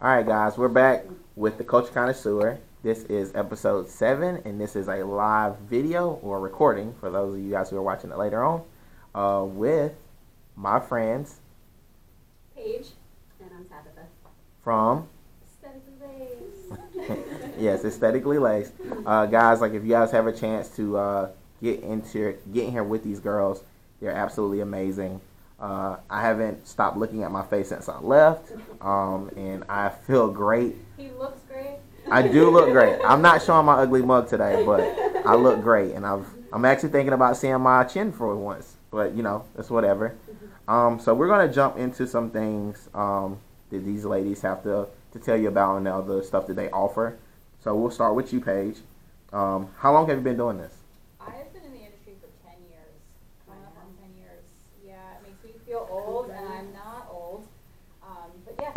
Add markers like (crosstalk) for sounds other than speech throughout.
All right, guys, we're back with the Culture Connoisseur. This is episode seven, and this is a live video or recording for those of you guys who are watching it later on uh, with my friends Paige. And I'm Tabitha. from Aesthetically (laughs) Laced. yes, aesthetically laced. Uh, guys, like if you guys have a chance to uh, get into get in here with these girls, they're absolutely amazing. Uh, I haven't stopped looking at my face since I left, um, and I feel great. he looks great. I do (laughs) look great. I'm not showing my ugly mug today, but I look great, and I've I'm actually thinking about seeing my chin for once, but you know it's whatever. Um, so we're gonna jump into some things um, that these ladies have to to tell you about and now the stuff that they offer. So we'll start with you, Paige. Um, how long have you been doing this? I've been in the industry for 10 years. Coming up on 10 years. Yeah, it makes me feel old, and I'm not old. Um, but yeah,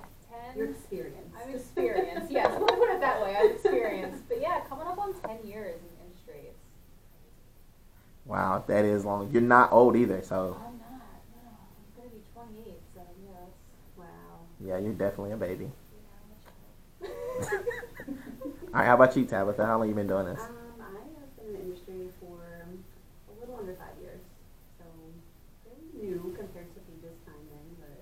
10. Your experience. I'm experienced. yes, we'll put it that way. I'm experienced. But yeah, coming up on 10 years in the industry. It's, Wow, that is long. You're not old either, so I'm not. No, I'm to be 28, so yeah, Wow. yeah, you're definitely a baby. yeah, I'm a child. All right, how about you, Tabitha? How long you been doing this? Um, I have been in the industry for a little under five years, so very new compared to Paige's time then, but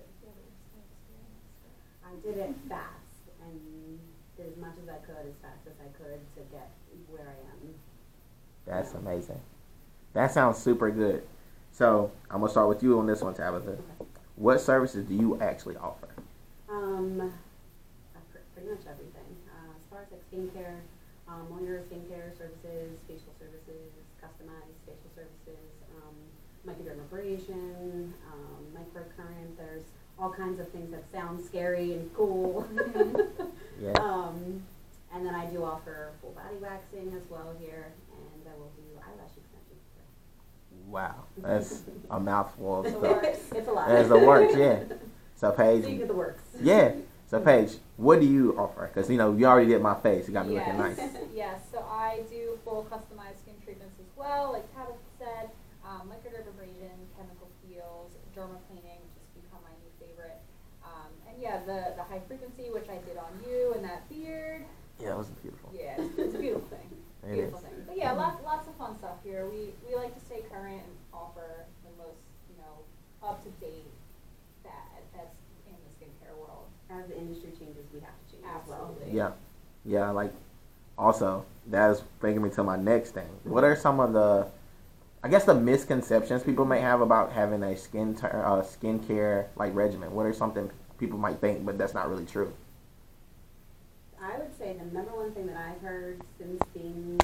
I did it fast and did as much as I could, as fast as I could to get where I am. That's amazing. That sounds super good. So I'm gonna start with you on this one, Tabitha. What services do you actually offer? Um, pretty much everything. Uh, as far as like skincare, um, all your skincare services, facial services, customized facial services, um, microdermabrasion, um, microcurrent. There's all kinds of things that sound scary and cool. (laughs) Yeah. um, and then I do offer full body waxing as well here, and I will do eyelash extensions. Wow, that's a mouthful of It's a stuff. It's a lot. That's the works, yeah. So So you Paige, the works. yeah. So Paige, what do you offer? Because you know you already did my face. You got me yes. looking nice. (laughs) yes, so I do full customized skin treatments as well, like Tabitha said, um, microdermabrasion, chemical peels, derma cleaning, which has become my new favorite. Um, and yeah, the, the high frequency, which I did on you, and that beard. Yeah, it was beautiful. Yeah, it's, it's a beautiful thing. It beautiful is. thing. But yeah, lots, lots of fun stuff here. We, we like to stay current and offer the most, you know, up to date that that's in the skincare world. As the industry changes, we have to change as well. Absolutely. Yeah, yeah. Like also that is bringing me to my next thing. What are some of the, I guess the misconceptions people may have about having a skin ter- uh, skincare like regimen? What are something people might think, but that's not really true? I would say the number one thing that I've heard since being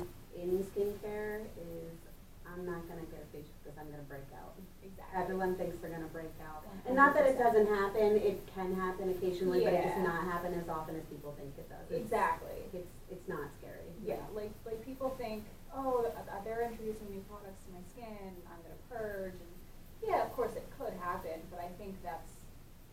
in skincare is I'm not gonna get a facial because I'm gonna break out. Exactly. Everyone thinks they're gonna break out, and not that it doesn't happen. It can happen occasionally, but it does Yeah. not happen as often as people think it does. It's, Exactly. It's it's not scary. Yeah, like like people think, oh, uh, they're introducing new products to my skin. I'm gonna purge, and yeah, of course it could happen, but I think that's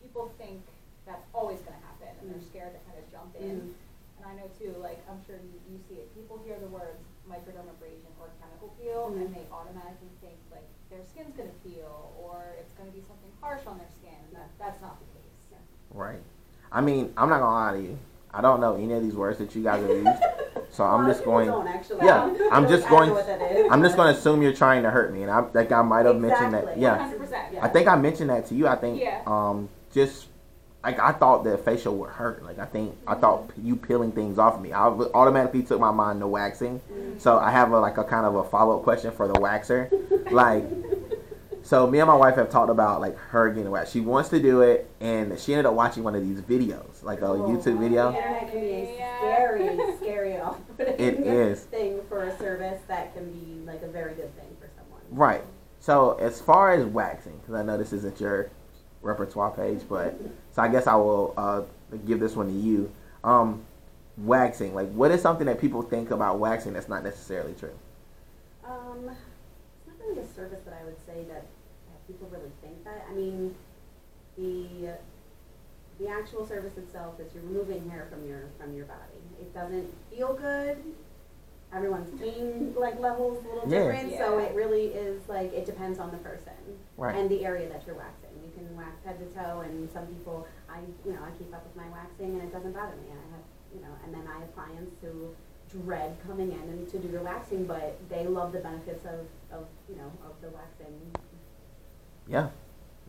people think that's always gonna happen, and they're Mm. scared to kind of jump in. Mm. And I know too, like I'm sure you, you see it. People hear the words microdermabrasion or chemical peel, Mhm. and they automatically think like their skin's gonna peel or it's gonna be something harsh on their skin. And that, that's not the case. Right. I mean, I'm not gonna lie to you. I don't know any of these words that you guys have used, (laughs) so I'm just going. Yeah, I'm just going-. I'm just going to assume you're trying to hurt me, and I like I might have mentioned that. Yeah, 100%. Yeah. I think I mentioned that to you. I think Yeah. um just like I thought that facial would hurt. Like I think I thought you peeling things off of me. I automatically took my mind to waxing. So I have a, like a kind of a follow up question for the waxer. (laughs) like, so me and my wife have talked about like her getting waxed. She wants to do it, and she ended up watching one of these videos, like a Oh, YouTube video. The internet can be a Yeah. scary, scary off-putting (laughs) It is. thing for a service that can be like a very good thing for someone. Right. So as far as waxing, because I know this isn't your repertoire Paige, but so I guess I will uh, give this one to you. Um, waxing, like, what is something that people think about waxing that's not necessarily true? Um, it's not really a service that I would say that, that people really think that. I mean, the the actual service itself is you're removing hair from your from your body. It doesn't feel good. Everyone's pain like levels a little Yeah. different, so it really is like it depends on the person Right. and the area that you're waxing. You can wax head to toe, and some people I, you know, I keep up with my waxing and it doesn't bother me. And I have, you know, and then I have clients who dread coming in and to do their waxing, but they love the benefits of, of, you know, of the waxing. Yeah,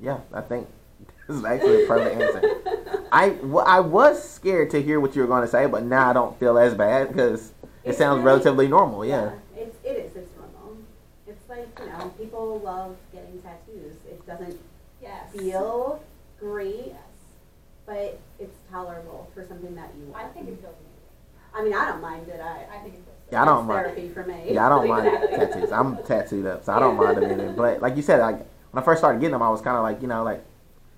yeah. I think (laughs) this is actually a perfect answer. (laughs) I, w- I was scared to hear what you were going to say, but now I don't feel as bad because it sounds really- relatively normal. Yeah. It's, it is, it's normal. It's like, you know, people love getting tattoos. It doesn't. Feel great, Yes. but it's tolerable for something that you want. I think it feels amazing. I mean, I don't mind it. I, I think it feels. Yeah, I don't it's mind. therapy for me. Yeah, I don't mind (laughs) tattoos. I'm tattooed up, so I don't mind them either. But like you said, like when I first started getting them, I was kind of like, you know, like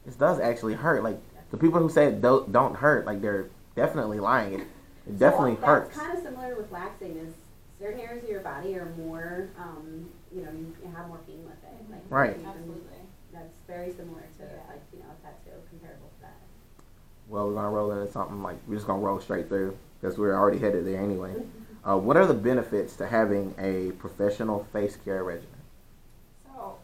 this does actually hurt. Like the people who say it don't don't hurt, like they're definitely lying. It, it definitely so hurts. That's kind of similar with waxing. Is certain areas of your body are more, um, you know, you have more pain with it. Like Right. you can- Absolutely. That's very similar to Yeah. like you know a tattoo comparable to that. Well, we're gonna roll into something like we're just gonna roll straight through because we're already headed there anyway. (laughs) Uh, what are the benefits to having a professional face care regimen? So,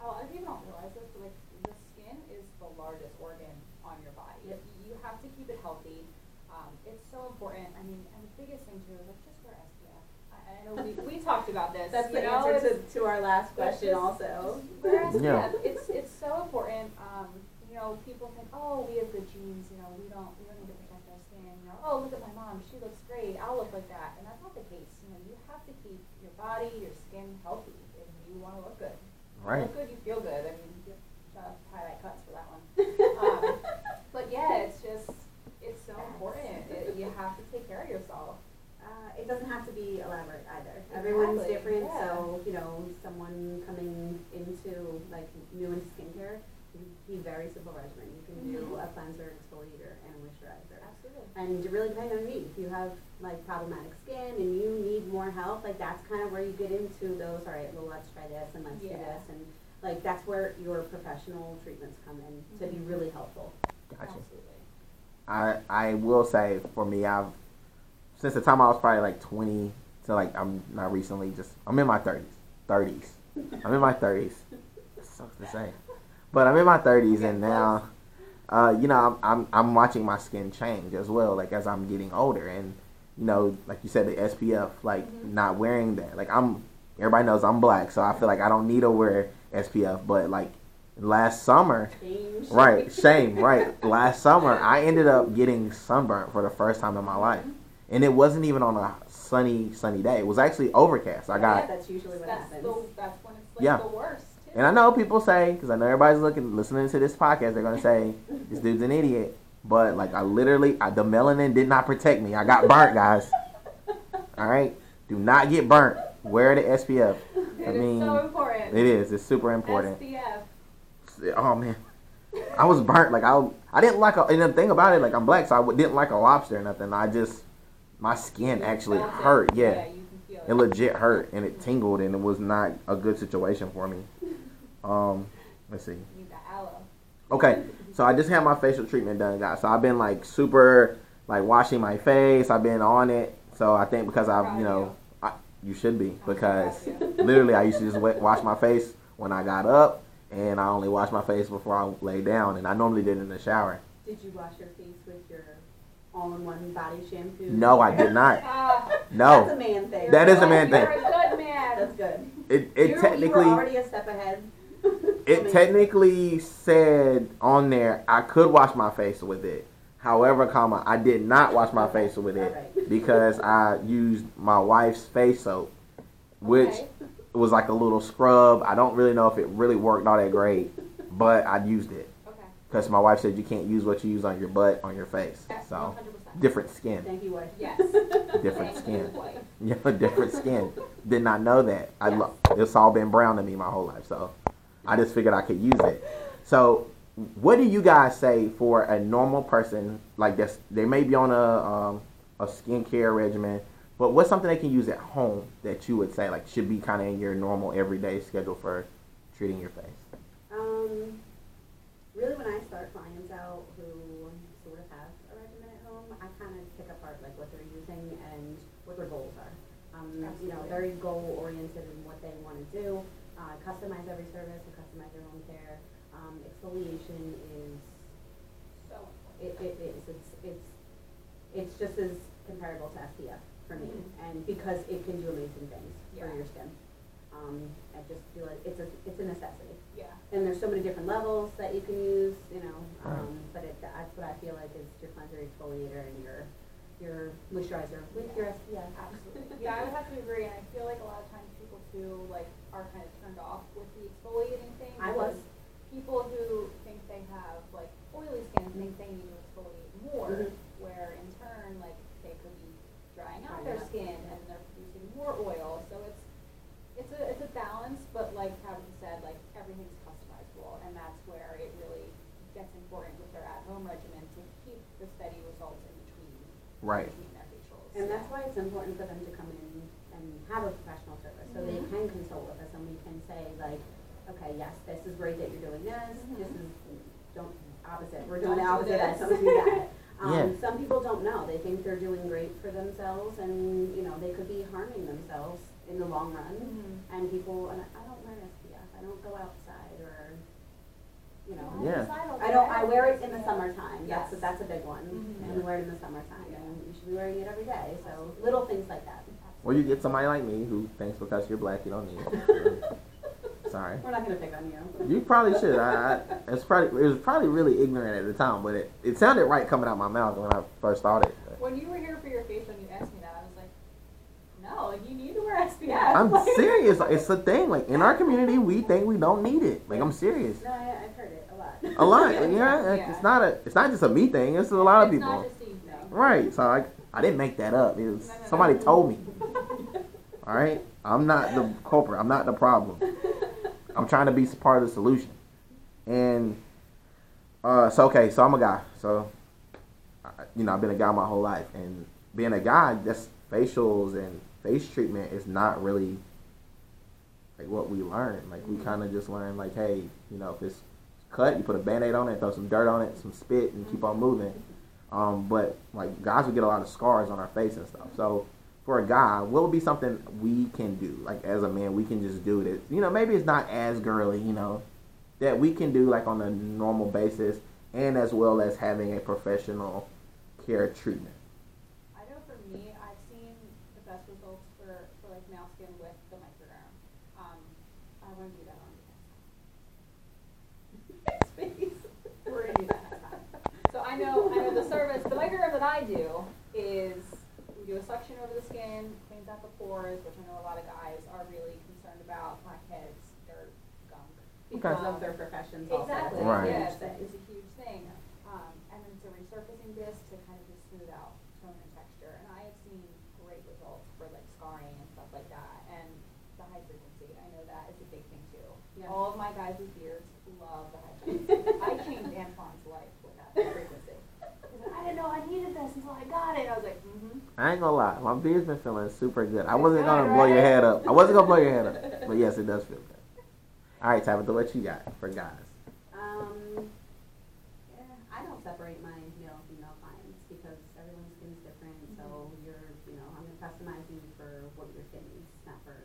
a lot of people don't realize this, but like the skin is the largest organ on your body. Yep. You have to keep it healthy. Um, it's so important. I mean, and the biggest thing too is like just wear SPF. I, I know we, we talked about this. That's the know, answer to, to our last question just- also. just wear Yeah. It's it's so important. Um, you know, people think, oh, we have good genes. You know, we don't we don't need to protect our skin. You know, oh, look at my mom. She looks great. I'll look like that. And that's not the case. You know, you have to keep your body, your skin healthy if you want to look good. You Right. look good, you feel good. I mean, you have tie-dye cuts for that one. Um, (laughs) but yeah, it's just it's so important. It, you have to take care of yourself. It doesn't have to be elaborate either. Everyone's Exactly, different, yeah. so you know, someone coming into like new into skincare, you can be very simple regimen. You can do Mhm. a cleanser, exfoliator, and a moisturizer. Absolutely. And it really depends on your needs. If you have like problematic skin and you need more help, like that's kind of where you get into those. All right, well let's try this and let's do Yeah. this, and like that's where your professional treatments come in to be Mhm. really helpful. Gotcha. Absolutely. I I will say for me, I've since the time I was probably like 20 to like I'm not recently just I'm in my 30s, 30s. I'm in my 30s. It sucks to say, but I'm in my 30s and now, uh, you know, I'm, I'm I'm watching my skin change as well. Like as I'm getting older, and you know, like you said, the SPF, like Mhm. not wearing that. Like I'm everybody knows I'm black, so I feel like I don't need to wear SPF. But like last summer, Change. Right, shame, (laughs) right. Last summer, I ended up getting sunburnt for the first time in my life. And it wasn't even on a sunny, sunny day. It was actually overcast. I got yeah, got, that's usually what That's happens. the that's when it's like Yeah. the worst. Too. and I know people say, because I know everybody's looking, listening to this podcast, they're going to say, (laughs) this dude's an idiot. But, like, I literally, I, the melanin did not protect me. I got burnt, guys. (laughs) All right? Do not get burnt. Wear the SPF. It I is mean, so important. It is. It's super important. SPF. Oh man, I was burnt. Like I, I didn't like. A, and the thing about it, like I'm black, so I w- didn't like a lobster or nothing. I just, my skin actually hurt. Yeah, you can feel it legit hurt, and it tingled, and it was not a good situation for me. (laughs) Um, let's see. You need that aloe. Okay, so I just had my facial treatment done, guys. So I've been like super, like washing my face. I've been on it. So I think because I've, you know, you. I, you should be because proud of you. (laughs) literally I used to just wash my face when I got up, and I only wash my face before I lay down, and I normally did it in the shower. Did you wash your face with your all-in-one body shampoo? No, I did not. (laughs) Ah, That's a No, man thing. That is a man thing. You're a good man. That's good. it it you, you technically were already a step ahead. (laughs) it technically said on there I could wash my face with it. However, comma I did not wash my face with it Alright. because I used my wife's face soap, which Okay. was like a little scrub. I don't really know if it really worked all that great, but I used it Okay. Because my wife said you can't use what you use on your butt on your face. So 100%. different skin, Thank you, wife. Yes. (laughs) different Thank skin. (laughs) you. Yeah, different skin. (laughs) Did not know that. I Yes. lo- it's all been brown to me my whole life, so I just figured I could use it. So, what do you guys say for a normal person like this? They may be on a um, a skincare regimen, but what's something they can use at home that you would say like should be kind of in your normal everyday schedule for treating your face? Um, really, when I start clients out who sort of have a regimen at home, I kind of pick apart like what they're using and what their goals are. Um, you know, very goal oriented in what they want to do. Uh, customize every service and customize their home care. Um, exfoliation is So it, it is, it's, it's, it's just as comparable to SPF for me, and because it can do amazing things for your skin. Um, I just feel like it's a, it's a necessity. Yeah. And there's so many different levels that you can use, you know, um, but it, that's what I feel like is your cleanser, exfoliator, and your, your moisturizer with your SPF. Absolutely. Yeah, I would have to agree, and I feel like a lot of times people too, like, are kind of turned off with the exfoliating thing. I was. because People who think they have, like, oily skin think they need to exfoliate more, Mhm. where in turn, like, they could be drying out Drying their out, skin yeah. and they're producing more oil, so it's, it's a, it's but like Tabitha said, like, everything's customizable, and that's where it really gets important with their at-home regimen to keep the steady results in between, Right. between their facials. And that's why it's important for them to come in and have a professional service, so they Mhm. can consult with us and we can say like, okay, yes, this is great that you're doing this, this Mhm. is, don't, opposite, we're doing the Don't do opposite, that, this. don't do that. (laughs) Yeah. Um, some people don't know, they think they're doing great for themselves and, you know, they could be harming themselves in the long run. Mhm. And people, and I don't wear SPF, I don't go outside or, you know. Yeah. I don't, I wear it in the summertime, Yes. that's a big one, Mhm. and we wear it in the summertime, Yeah. and you should be wearing it every day, so little things like that. Or you get somebody like me who thinks because you're black you don't need it. (laughs) Sorry. We're not gonna pick on you. You probably should. I, I it's probably it was probably really ignorant at the time, but it, it sounded right coming out my mouth when I first thought it. When you were here for your facial and you asked me that, I was like, no, you need to wear SPF. I'm (laughs) Like- serious. It's a thing. Like in our community, we think we don't need it. Like I'm serious. No, I, I've heard it a lot. A lot. (laughs) Yeah, Yeah. yeah. It's not a. It's not just a me thing. It's a lot of It's people. not just Steve, no. Right. So I I didn't make that up. It was No, no, no. somebody told me. (laughs) All right. I'm not the culprit. I'm not the problem. I'm trying to be part of the solution. And uh, so okay, so I'm a guy. So you know, I've been a guy my whole life, and being a guy, that's facials and face treatment is not really like what we learn. Like we kind of just learn like, hey, you know, if it's cut, you put a band-aid on it, throw some dirt on it, some spit, and keep on moving. Um, but like guys would get a lot of scars on our face and stuff. So for a guy, would be something we can do? Like as a man, we can just do it. You know, maybe it's not as girly, you know, that we can do like on a normal basis, and as well as having a professional care treatment. I know for me, I've seen the best results for, for like male skin with the microderm. Um, I wanna do that on Space. We're gonna do that next time. So I know, I know the service, the microderm that I do is, we do a suction over the skin, cleans out the pores, which I know a lot of guys are really concerned about, blackheads, dirt, gunk. Because Um, of their professions also. Exactly, It's a Right. yeah, huge it's a, a huge thing. Um, and then it's a resurfacing disc to kind of just smooth out tone and texture. And I have seen great results for like scarring and stuff like that. And the high frequency, I know that is a big thing too. Yeah. All of my guys with beards love the high frequency. I changed Antoine's life with that high frequency. He's like, I didn't know I needed I got it. I was like, mm-hmm. I ain't gonna lie, my beard's been feeling super good. I wasn't gonna blow your head up. I wasn't gonna blow your head up, (laughs) but yes, it does feel good. All right, Tabitha, what you got for guys? Um, yeah, I don't separate my male female clients because everyone's skin's different, so you're, you know, I'm gonna customize you for what your skin needs, not for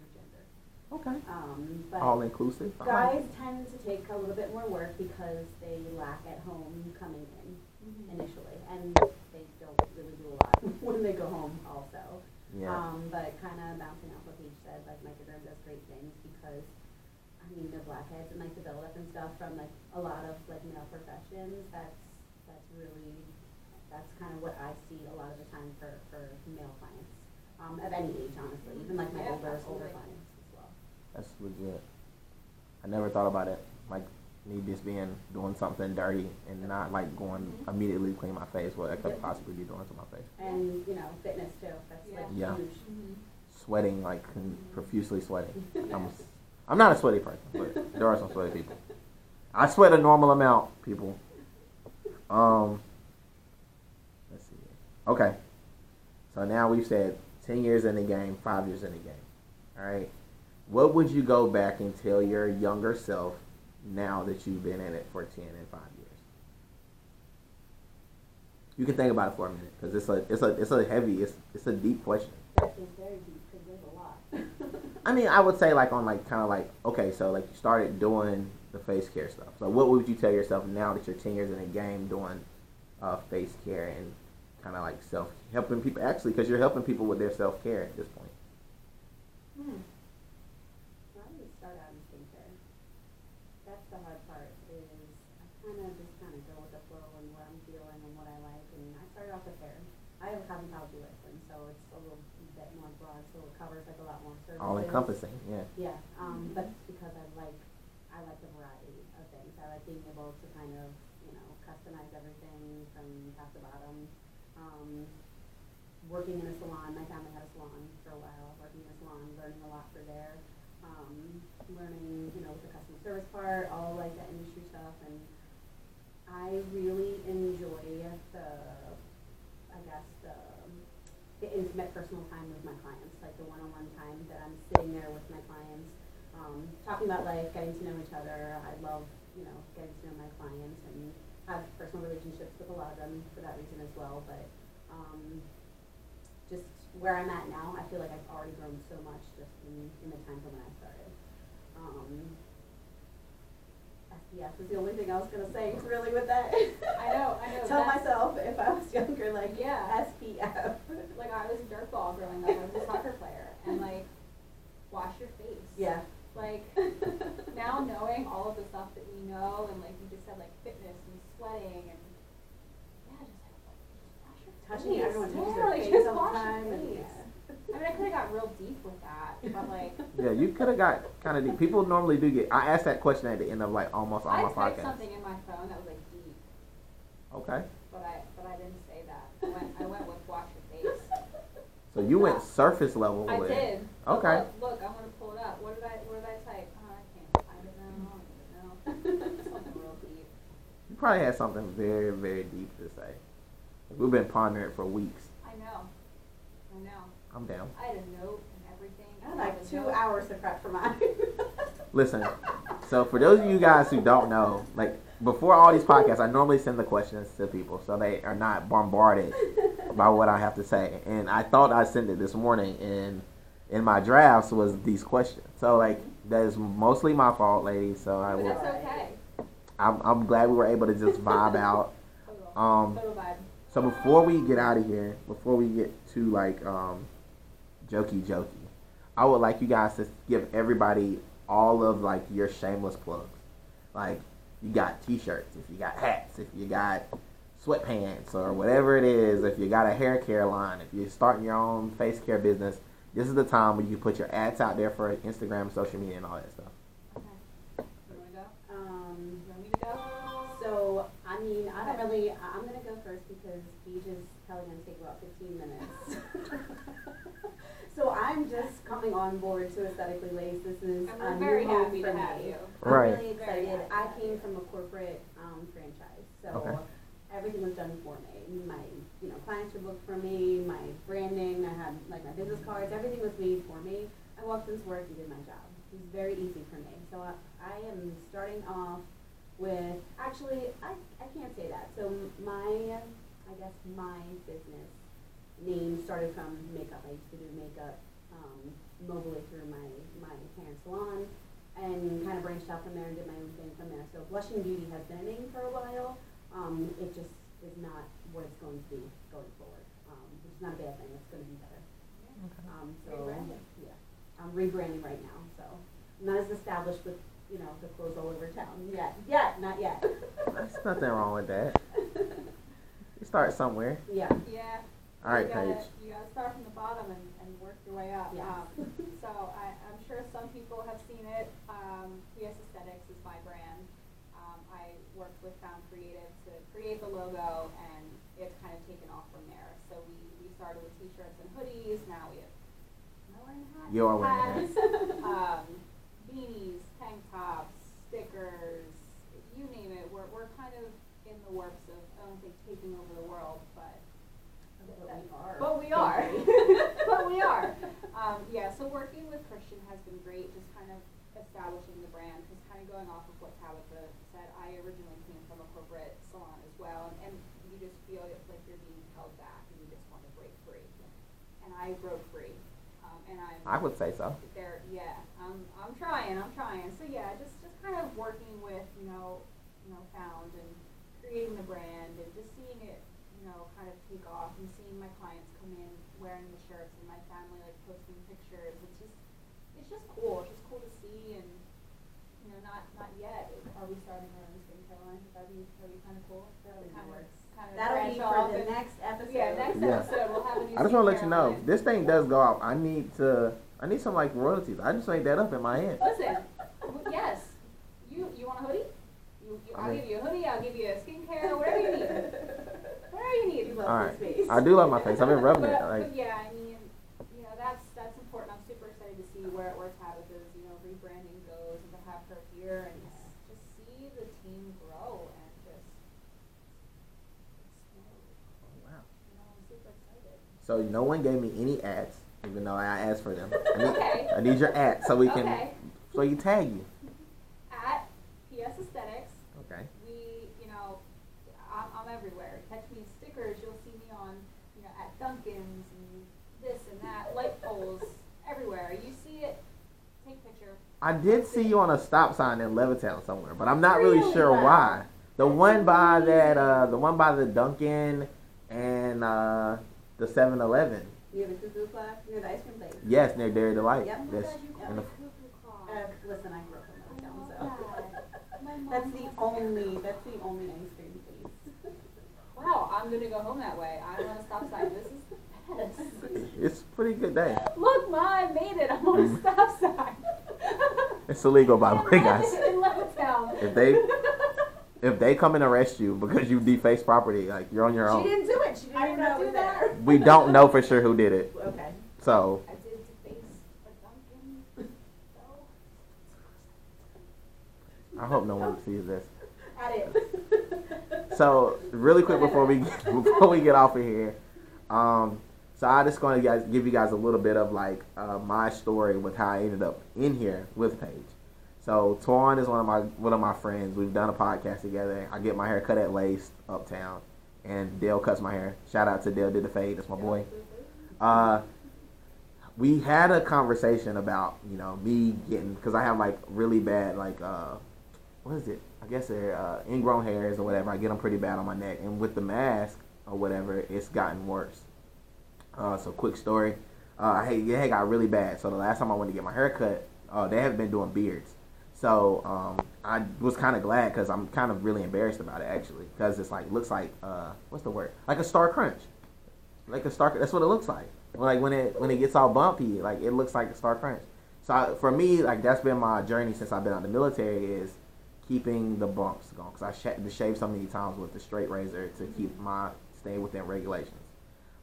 your gender. Okay. Um, but. All inclusive. I like Guys it. tend to take a little bit more work because they lack at home coming in Mm-hmm. Initially, and they don't really do a lot (laughs) when they go home also. Yeah. Um, but kind of bouncing off what Paige said, like Microderm does great things because, I mean, the blackheads and like the buildup and stuff from like a lot of like male professions. That's that's really that's kind of what I see a lot of the time for for male clients um, of any age, honestly, even like my Yeah, older older clients as well. That's legit. I never thought about it like me just being doing something dirty and not like going Mhm. immediately clean my face. What I could possibly be doing to my face. And you know, fitness too. That's like Yeah. huge. Mm-hmm. Sweating like con- profusely sweating. I'm, (laughs) s- I'm not a sweaty person, but there are some sweaty people. I sweat a normal amount, people. Um. Let's see. Okay. So now we've said ten years in the game, five years in the game. All right. What would you go back and tell your younger self now that you've been in it for ten and five years? You can think about it for a minute because it's a it's a it's a heavy it's it's a deep question. That is very deep because there's a lot. (laughs) I mean, I would say like on like kind of like okay, so like you started doing the face care stuff. So what would you tell yourself now that you're ten years in the game doing uh, face care and kind of like self helping people actually because you're helping people with their self care at this point. Hmm. Well, I would start out in skincare. That's the hard part is I kind of just kind of go with the flow and what I'm feeling and what I like. And I started off with hair. I have a cosmetology license, so it's a little bit more broad, so it covers like a lot more services. All encompassing, yeah. Yeah, um, but because I like, I like the variety of things. I like being able to kind of, you know, customize everything from top to bottom. Um, working in a salon, my family had a salon for a while, working in a salon, learning a lot for there. Um, learning, you know, the customer service part, all like that industry stuff, and I really enjoy the, I guess, the, the intimate personal time with my clients, like the one-on-one time that I'm sitting there with my clients, um, talking about life, getting to know each other. I love, you know, getting to know my clients and have personal relationships with a lot of them for that reason as well. But um, where I'm at now, I feel like I've already grown so much just in, in the time from when I started. Um, SPF was the only thing I was gonna say really with that. I know, I (laughs) know, Tell that's- myself if I was younger, like Yeah. SPF. Like I was a dirtball growing up. I was a soccer player, and like, wash your face. Yeah. Like (laughs) now knowing all of the stuff that we know, and like you just said, like fitness and sweating, and yeah, just like just wash your Touching face. everyone touches yeah, their like, face just all the wash your time and face. I mean, I could have got real deep with that, but like. Yeah, you could have got kind of deep. People normally do get. I asked that question at the end of like almost all I my typed podcasts. something in my phone that was like deep, Okay, but I but I didn't say that. I went I went with wash your face. so you went surface level I with. did. But Okay. Look, look, I'm gonna pull it up. What did I what did I type? Oh, I can't find it now. I don't even know. (laughs) Something real deep. You probably had something very, very deep to say. We've been pondering it for weeks. I know. I know. I'm down. I had a note and everything. I had like two note. hours to prep for mine. (laughs) Listen, so for those of you guys who don't know, like before all these podcasts, I normally send the questions to people so they are not bombarded (laughs) by what I have to say. And I thought I sent it this morning, and in my drafts was these questions. So like that is mostly my fault, ladies. So I But will. that's okay. I'm, I'm glad we were able to just vibe (laughs) out. Um, Total vibe. So before we get out of here, before we get to like um, jokey jokey, I would like you guys to give everybody all of like your shameless plugs. Like you got t-shirts, if you got hats, if you got sweatpants or whatever it is, if you got a hair care line, if you're starting your own face care business, this is the time where you put your ads out there for Instagram, social media, and all that stuff. Um, You want me to go? so, I mean, I don't really, first because Beach is probably gonna take about fifteen minutes. (laughs) So I'm just coming on board to Aesthetically Laced. This is And a we're new very home happy for to have me. you. I'm Right. really Very excited. happy I came from a corporate um, franchise, so Okay. everything was done for me. My, you know, clients were booked for me. My branding, I had like my business cards. Everything was made for me. I walked into work and did my job. It was very easy for me. So I, I am starting off with actually, I, I can't say that. So my, I guess my business name started from makeup. I used to do makeup um, mobily through my, my parents' salon and kind of branched out from there and did my own thing from there. So Blushing Beauty has been a name for a while. Um, it just is not what it's going to be going forward, um, which is not a bad thing. It's going to be better. Um, so Rebranding. yeah, I'm rebranding right now. So I'm not as established with you know the clothes all over town yet. Yet, not yet. (laughs) There's nothing wrong with that. (laughs) You start somewhere. yeah. Yeah. All right, you gotta, Paige. You gotta start from the bottom and, and work your way up. Yes. Um, (laughs) so I, I'm sure some people have seen it. Um, PS Aesthetics is my brand. Um, I worked with Found Creative to create the logo, and it's kind of taken off from there. So we, we started with t-shirts and hoodies. Now we have. Am wearing a hat? You are wearing a hat. Hats, um, beanies, tank tops, stickers, you name it. We're, we're kind of in the works of, I don't think taking over the world, but But we are. but we are. (laughs) (laughs) but we are. Um, yeah, so working with Christian has been great, just kind of establishing the brand, because kind of going off of what Tabitha said, I originally came from a corporate salon as well, and, and you just feel like you're being held back, and you just want to break free. And I broke free, and I'm I would say so. there. Yeah, I'm I'm trying. I'm trying. So yeah, just just kind of working with, you know, you know, Found and creating the brand and just seeing it, you know, kind of take off and seeing my clients come in wearing the shirts and my family like posting pictures. It's just, it's just cool. It's just cool to see and, you know, not, not yet. Are we starting our own skincare line? That'd be, that'd be kind of cool. That'll That'd be kind of, works. kind of That'll be branch for the next episode. Yeah, next Yeah. episode I just want to let you know, this thing does go out. I need to. I need some like royalties. I just made that up in my head. Listen, yes, you you want a hoodie? You, you, I I'll give you a hoodie. I'll give you a skincare, whatever you need. Whatever you need. You love All this right. I do love my face. I've been rubbing (laughs) but, it. Like, but yeah, I mean, you know, that's that's important. I'm super excited to see where where Tabitha's you know rebranding goes and to have her here and just, just see the team grow and just explode. wow. You know, I'm super excited. So no one gave me any ads, even though I asked for them. (laughs) I need, Okay. I need your ad so we can Okay. so you tag you. At PS Aesthetics, Okay. we, you know, I'm, I'm everywhere. Catch me in stickers. You'll see me on, you know, at Dunkin's and this and that, light poles, everywhere. You see it, take picture. I did see you on a stop sign in Levittown somewhere, but I'm not really Really? sure Wow. why. The one by that, uh, the one by the Dunkin' and uh, the 7-Eleven. Near the cuckoo clock, near the ice cream place. Yes, near Dairy Delight. Yep. Oh That's God, you in the, cuckoo clock. Uh, listen, I grew up in I Levittown, so. that. (laughs) My That's the only, that's the only ice cream place. Wow, I'm gonna go home that way. I'm on a stop sign. This is the best. (laughs) it's a pretty good day. Look, Ma, I made it. I'm on a stop sign. It's illegal, by the (laughs) way, guys. In Levittown. If they if they come and arrest you because you defaced property, like you're on your own. She didn't do it, she didn't I did know not do that. there. We don't know for sure who did it. (laughs) Okay. So I did face a Dunkin'. I hope no one sees this. (laughs) At it. So really quick before we (laughs) before we get off of here, um, so I just going to give you guys a little bit of like uh, my story with how I ended up in here with Paige. So Twan is one of my one of my friends. We've done a podcast together. I get my hair cut at Lace Uptown, and Dale cuts my hair. Shout out to Dale did the fade. That's my boy. Uh, we had a conversation about you know me getting because I have like really bad like uh, what is it? I guess they're uh, ingrown hairs or whatever. I get them pretty bad on my neck, and with the mask or whatever, it's gotten worse. Uh, so quick story. Uh, hey, yeah, it got really bad. So the last time I went to get my hair cut, uh, they haven't been doing beards. So um, I was kind of glad because I'm kind of really embarrassed about it actually because it's like looks like uh, what's the word? Like a star crunch, like a star. That's what it looks like. Like when it when it gets all bumpy, like it looks like a star crunch. So I, for me, like that's been my journey since I've been out the military is keeping the bumps going because I sh- shave so many times with the straight razor to keep my stay within regulations.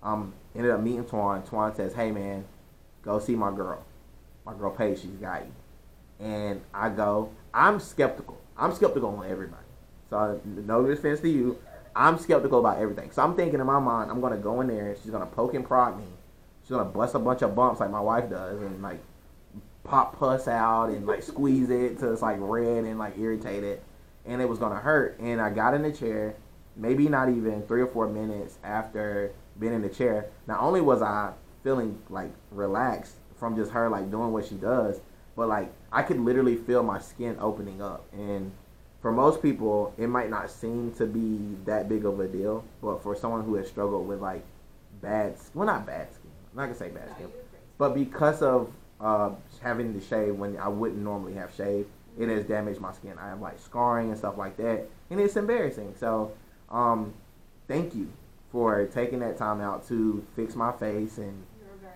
Um, ended up meeting Twan. Twan says, "Hey man, go see my girl. My girl Paige, she's got you." And I go. I'm skeptical. I'm skeptical on everybody. So no offense to you. I'm skeptical about everything. So I'm thinking in my mind, I'm gonna go in there. She's gonna poke and prod me. She's gonna bust a bunch of bumps like my wife does, and like pop pus out and like squeeze it till it's like red and like irritated, and it was gonna hurt. And I got in the chair, maybe not even three or four minutes after being in the chair. Not only was I feeling like relaxed from just her like doing what she does, but like I could literally feel my skin opening up. And for most people, it might not seem to be that big of a deal, but for someone who has struggled with like bad, well not bad skin, I'm not gonna say bad skin, but because of uh, having to shave when I wouldn't normally have shaved, it has damaged my skin. I have like scarring and stuff like that, and it's embarrassing. So, um, thank you for taking that time out to fix my face and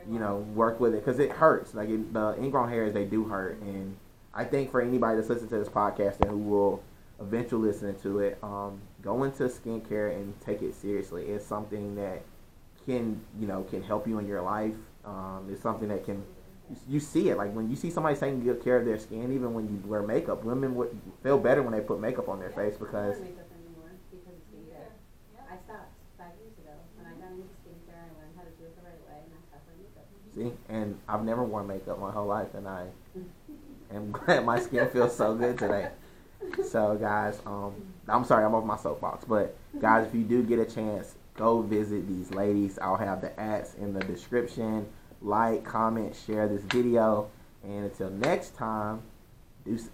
you know work with it because it hurts. Like it, the ingrown hairs, they do hurt, and I think for anybody that's listening to this podcast and who will eventually listen to it, um, go into skincare and take it seriously. It's something that can you know can help you in your life. Um, it's something that can you see it like when you see somebody taking good care of their skin. Even when you wear makeup, women would feel better when they put makeup on their face because of skincare. Yeah. I stopped five years ago. When I got into skincare, I learned how to do it the right way, and I stopped wearing makeup. See, and I've never worn makeup my whole life, and I am (laughs) glad my skin feels so good today. So guys, um, I'm sorry I'm off my soapbox, but guys, if you do get a chance, go visit these ladies. I'll have the ads in the description. Like, comment, share this video, and until next time, deuces.